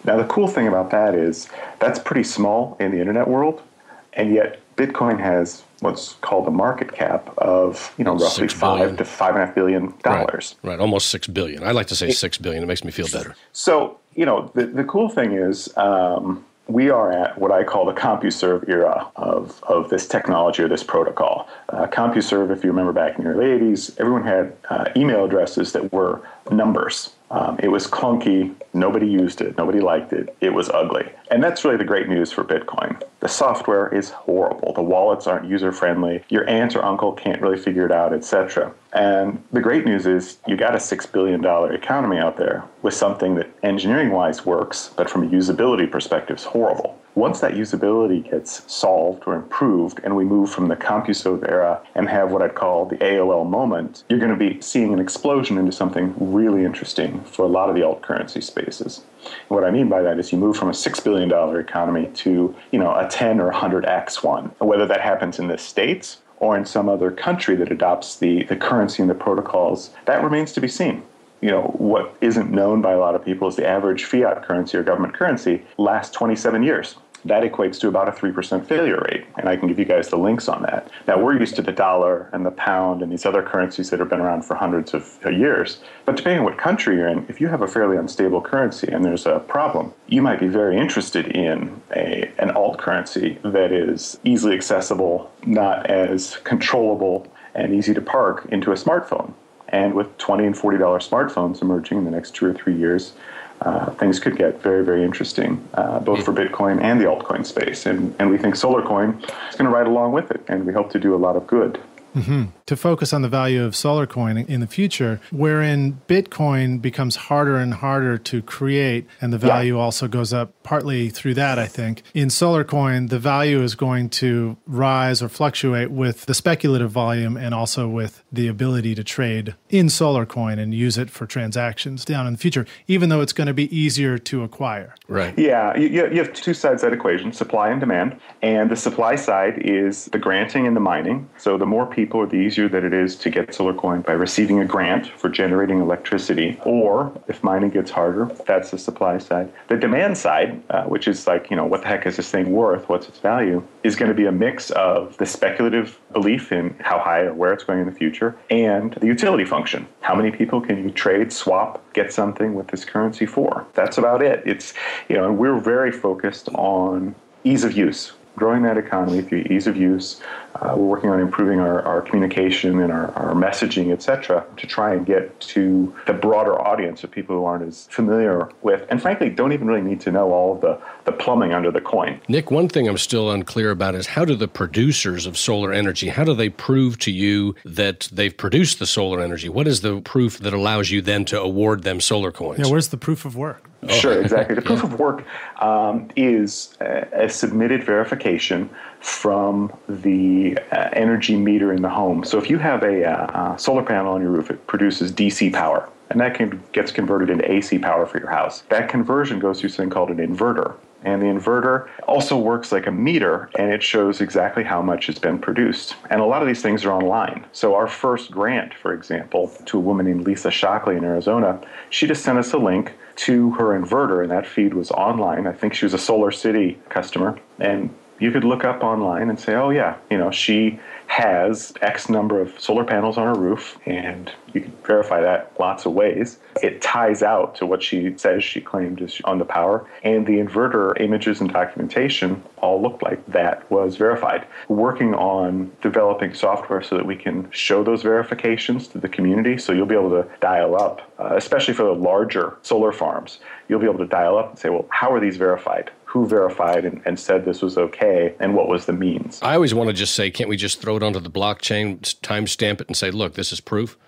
Now, the cool thing about that is that's pretty small in the internet world, and yet Bitcoin has what's called a market cap of you know roughly five to five and a half billion dollars. Right, right, almost six billion. I like to say six billion. It makes me feel better. So you know the the cool thing is. Um, we are at what I call the CompuServe era of, of this technology or this protocol. Uh, CompuServe, if you remember back in the early 80s, everyone had uh, email addresses that were numbers. Um, it was clunky. Nobody used it. Nobody liked it. It was ugly. And that's really the great news for Bitcoin. The software is horrible. The wallets aren't user friendly. Your aunt or uncle can't really figure it out, etc. And the great news is you got a $6 billion economy out there with something that engineering wise works, but from a usability perspective is horrible. Once that usability gets solved or improved, and we move from the CompuServe era and have what I'd call the AOL moment, you're going to be seeing an explosion into something really interesting for a lot of the alt currency spaces. And what I mean by that is you move from a $6 billion economy to, you know, a 10 or 100x one. Whether that happens in the States or in some other country that adopts the, the currency and the protocols, that remains to be seen you know, what isn't known by a lot of people is the average fiat currency or government currency lasts 27 years that equates to about a 3% failure rate. And I can give you guys the links on that. Now, we're used to the dollar and the pound and these other currencies that have been around for hundreds of uh, years. But depending on what country you're in, if you have a fairly unstable currency and there's a problem, you might be very interested in a, an alt currency that is easily accessible, not as controllable, and easy to park into a smartphone. And with $20 and $40 smartphones emerging in the next two or three years, uh, things could get very, very interesting, uh, both for Bitcoin and the altcoin space. And, and we think SolarCoin is going to ride along with it, and we hope to do a lot of good. Mm-hmm. To focus on the value of SolarCoin in the future, wherein Bitcoin becomes harder and harder to create, and the value yeah. also goes up partly through that, I think. In SolarCoin, the value is going to rise or fluctuate with the speculative volume and also with the ability to trade in SolarCoin and use it for transactions down in the future, even though it's going to be easier to acquire. Right. Yeah, you, you have two sides of that equation supply and demand. And the supply side is the granting and the mining. So the more people, the easier that it is to get SolarCoin by receiving a grant for generating electricity. Or if mining gets harder, that's the supply side. The demand side uh, which is like, you know, what the heck is this thing worth? What's its value? Is going to be a mix of the speculative belief in how high or where it's going in the future and the utility function. How many people can you trade, swap, get something with this currency for? That's about it. It's, you know, and we're very focused on ease of use growing that economy through ease of use. Uh, we're working on improving our, our communication and our, our messaging, et cetera, to try and get to the broader audience of people who aren't as familiar with, and frankly, don't even really need to know all of the, the plumbing under the coin. Nick, one thing I'm still unclear about is how do the producers of solar energy, how do they prove to you that they've produced the solar energy? What is the proof that allows you then to award them solar coins? Yeah, where's the proof of work? Sure, exactly. The proof of work um, is a, a, submitted verification from the uh, energy meter in the home. So if you have a, uh, a, solar panel on your roof, it produces DC power, and that can, gets converted into AC power for your house. That conversion goes through something called an inverter. And the inverter also works like a meter and it shows exactly how much has been produced. And a lot of these things are online. So, our first grant, for example, to a woman named Lisa Shockley in Arizona, she just sent us a link to her inverter, and that feed was online. I think she was a Solar City customer. And you could look up online and say, oh, yeah, you know, she has X number of solar panels on her roof, and you can verify that lots of ways. It ties out to what she says she claimed is on the power, and the inverter images and documentation all look like that was verified. Working on developing software so that we can show those verifications to the community, so you'll be able to dial up, uh, especially for the larger solar farms. You'll be able to dial up and say, well, how are these verified? Who verified and, and, said this was okay and what was the means. I always want to just say, can't we just throw it onto the blockchain, timestamp it, and say, look, this is proof?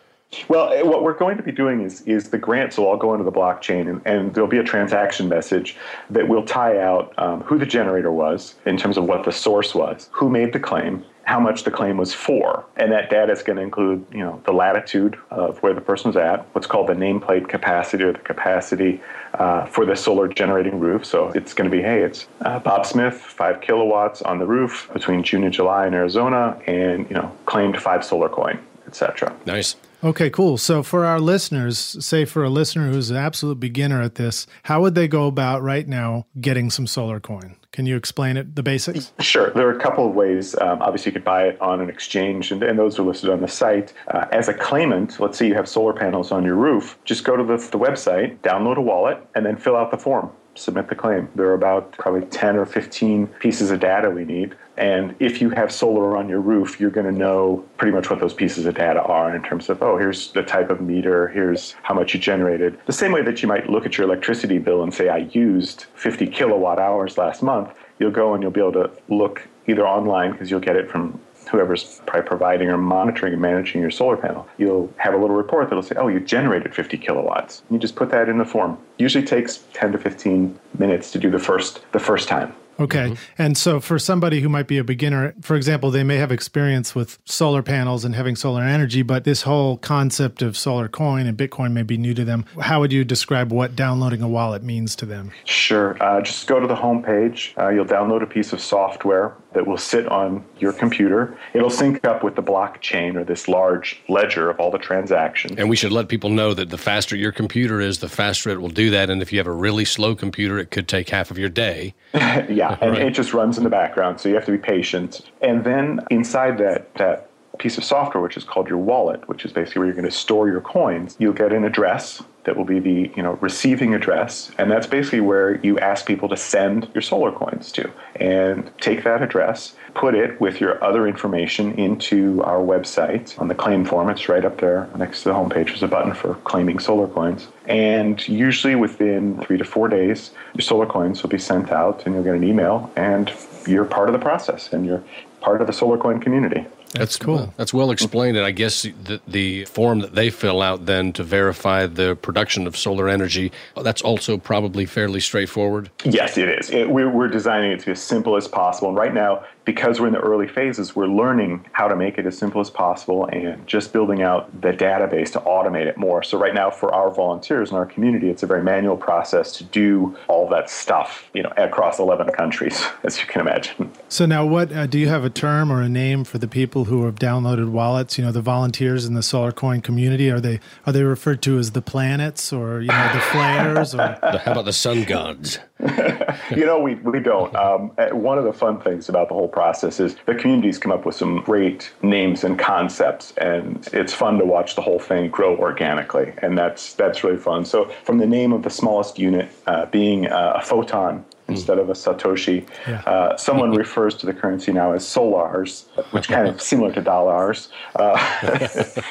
Well, eh, what we're going to be doing is is the grants will all go into the blockchain, and, and there'll be a transaction message that will tie out um, who the generator was in terms of what the source was, who made the claim, how much the claim was for. And that data is going to include, you know, the latitude of where the person's at, what's called the nameplate capacity or the capacity uh, for the solar generating roof. So it's going to be, hey, it's uh, Bob Smith, five kilowatts on the roof between June and July in Arizona, and you know, claimed five solar coin, etc. Nice. Okay, cool. So for our listeners, say for a listener who's an absolute beginner at this, how would they go about right now getting some solar coin? Can you explain it, the basics? Sure. There are a couple of ways. Um, obviously, you could buy it on an exchange, and, and those are listed on the site. Uh, as a claimant, let's say you have solar panels on your roof, just go to the, the website, download a wallet, and then fill out the form submit the claim. There are about probably 10 or 15 pieces of data we need. And if you have solar on your roof, you're going to know pretty much what those pieces of data are in terms of, oh, here's the type of meter, here's how much you generated. The same way that you might look at your electricity bill and say, I used 50 kilowatt hours last month, you'll go and you'll be able to look either online because you'll get it from whoever's probably providing or monitoring and managing your solar panel, you'll have a little report that'll say, oh, you generated 50 kilowatts. You just put that in the form. Usually takes 10 to 15 minutes to do the first the first time. Okay. Mm-hmm. And so for somebody who might be a beginner, for example, they may have experience with solar panels and having solar energy, but this whole concept of solar coin and Bitcoin may be new to them. How would you describe what downloading a wallet means to them? Sure. Uh, just go to the homepage. Uh, you'll download a piece of software that will sit on your computer. It'll sync up with the blockchain or this large ledger of all the transactions. And we should let people know that the faster your computer is, the faster it will do that. And if you have a really slow computer, it could take half of your day. yeah, and right. it just runs in the background, so you have to be patient. And then inside that that piece of software, which is called your wallet, which is basically where you're going to store your coins, you'll get an address that will be the you know receiving address and that's basically where you ask people to send your solar coins to. And take that address put it with your other information into our website. On the claim form it's right up there next to the homepage there's a button for claiming solar coins. And usually within three to four days your solar coins will be sent out and you'll get an email and you're part of the process and you're part of the solar coin community that's, cool. that's well explained. And I guess the, the form that they fill out then to verify the production of solar energy, that's also probably fairly straightforward. Yes, it is. It, we're, we're designing it to be as simple as possible. And right now, because we're in the early phases, we're learning how to make it as simple as possible and just building out the database to automate it more. So right now, for our volunteers in our community, it's a very manual process to do all that stuff, you know, across 11 countries, as you can imagine. So now, what uh, do you have a term or a name for the people who have downloaded wallets? You know, the volunteers in the Solar Coin community are they are they referred to as the planets or you know the flares or how about the sun gods? you know, we, we don't. Um, eh, one of the fun things about the whole process is the communities come up with some great names and concepts, and it's fun to watch the whole thing grow organically, and that's that's really fun. So, from the name of the smallest unit uh, being uh, a photon, instead of a Satoshi. Yeah. Uh, someone refers to the currency now as solars, which kind of similar to dollars. Uh,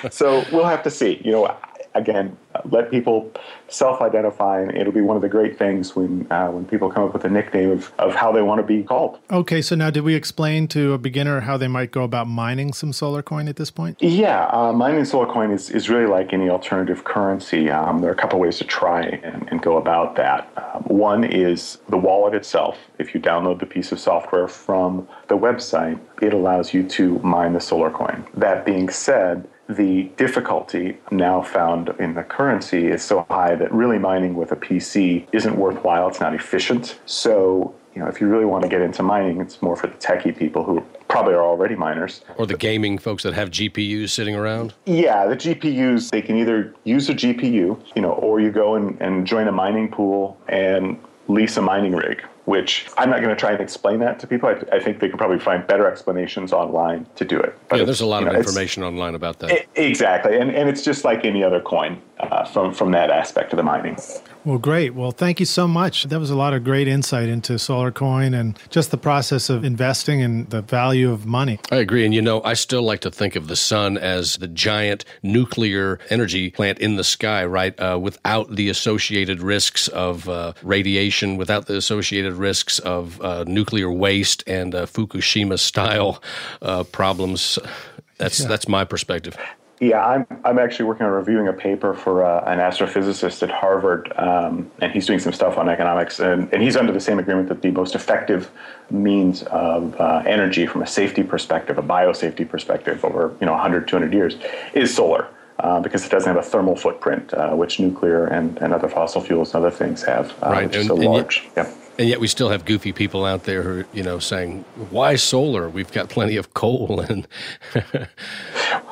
so we'll have to see. You know, again, let people self-identify, and it'll be one of the great things when uh, when people come up with a nickname of, of how they want to be called. Okay, so now did we explain to a beginner how they might go about mining some solar coin at this point? Yeah, uh, mining solar coin is, is really like any alternative currency. Um, there are a couple ways to try and, and go about that. Um, one is the wallet itself. If you download the piece of software from the website, it allows you to mine the solar coin. That being said, the difficulty now found in the currency is so high that really mining with a PC isn't worthwhile. It's not efficient. So, you know, if you really want to get into mining, it's more for the techie people who probably are already miners. Or the gaming folks that have GPUs sitting around? Yeah, the GPUs, they can either use a GPU, you know, or you go and, and join a mining pool and lease a mining rig which I'm not going to try and explain that to people. I, I, think they can probably find better explanations online to do it. But yeah, there's a lot of know, information online about that. It, exactly, and and it's just like any other coin uh, from from that aspect of the mining. Well, great. Well, thank you so much. That was a lot of great insight into Solar Coin and just the process of investing and the value of money. I agree. And you know, I still like to think of the sun as the giant nuclear energy plant in the sky, right? Uh, without the associated risks of uh, radiation, without the associated risks of uh, nuclear waste and uh, Fukushima style uh, problems. That's yeah. that's my perspective. Yeah, I'm, I'm actually working on reviewing a paper for uh, an astrophysicist at Harvard, um, and he's doing some stuff on economics. And, and he's under the same agreement that the most effective means of uh, energy from a safety perspective, a biosafety perspective over you know 100, 200 years, is solar. Uh, because it doesn't have a thermal footprint, uh, which nuclear and, and other fossil fuels and other things have, uh, right. which and, is so large. Yet, yeah. And yet we still have goofy people out there who, you know, saying, "Why solar? We've got plenty of coal." And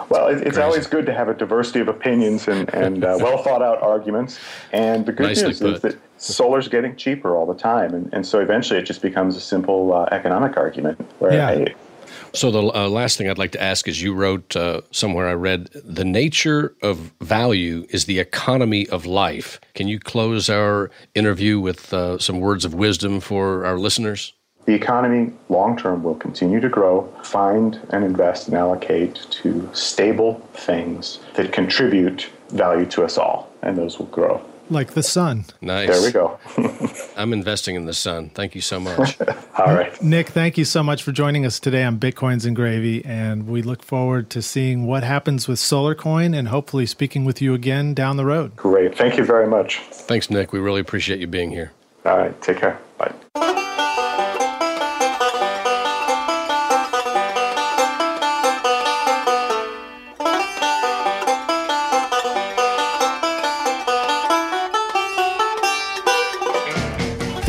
well, it's Crazy. always good to have a diversity of opinions and, and uh, well thought out arguments. And the good Nicely news put. is that solar's getting cheaper all the time, and, and so eventually it just becomes a simple uh, economic argument where yeah. hey, so the uh, last thing I'd like to ask is you wrote uh, somewhere I read the nature of value is the economy of life. Can you close our interview with uh, some words of wisdom for our listeners? The economy long term will continue to grow. Find and invest and allocate to stable things that contribute value to us all, and those will grow like the sun. Nice. There we go. I'm investing in the sun. Thank you so much. All right. Nick, thank you so much for joining us today on Bitcoins and Gravy. And we look forward to seeing what happens with SolarCoin and hopefully speaking with you again down the road. Great. Thank you very much. Thanks, Nick. We really appreciate you being here. All right. Take care. Bye.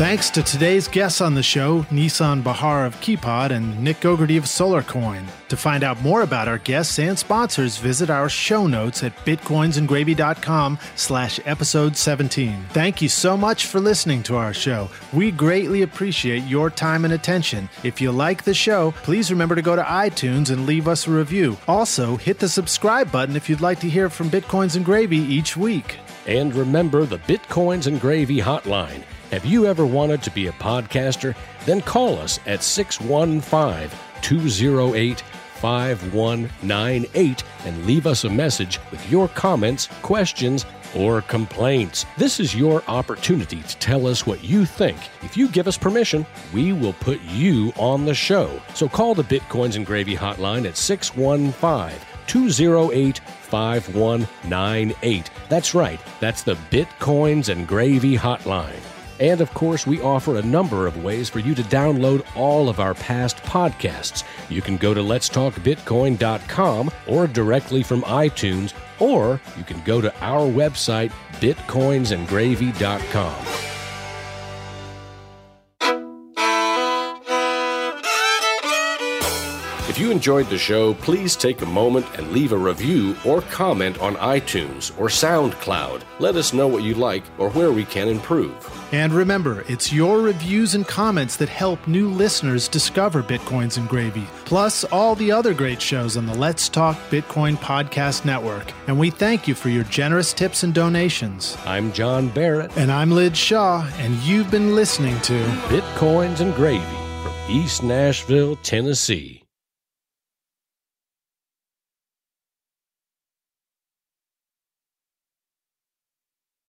Thanks to today's guests on the show, Nissan Bahar of Keepod and Nick Gogerty of SolarCoin. To find out more about our guests and sponsors, visit our show notes at bitcoinsandgravy.com slash episode 17. Thank you so much for listening to our show. We greatly appreciate your time and attention. If you like the show, please remember to go to iTunes and leave us a review. Also, hit the subscribe button if you'd like to hear from Bitcoins and Gravy each week. And remember the Bitcoins and Gravy hotline have you ever wanted to be a podcaster? Then call us at 615 208 5198 and leave us a message with your comments, questions, or complaints. This is your opportunity to tell us what you think. If you give us permission, we will put you on the show. So call the Bitcoins and Gravy hotline at 615 208 5198. That's right, that's the Bitcoins and Gravy hotline. And of course, we offer a number of ways for you to download all of our past podcasts. You can go to letstalkbitcoin.com or directly from iTunes, or you can go to our website, bitcoinsandgravy.com. If you enjoyed the show, please take a moment and leave a review or comment on iTunes or SoundCloud. Let us know what you like or where we can improve. And remember, it's your reviews and comments that help new listeners discover Bitcoins and Gravy, plus all the other great shows on the Let's Talk Bitcoin podcast network. And we thank you for your generous tips and donations. I'm John Barrett. And I'm Lij Shaw, and you've been listening to Bitcoins and Gravy from East Nashville, Tennessee.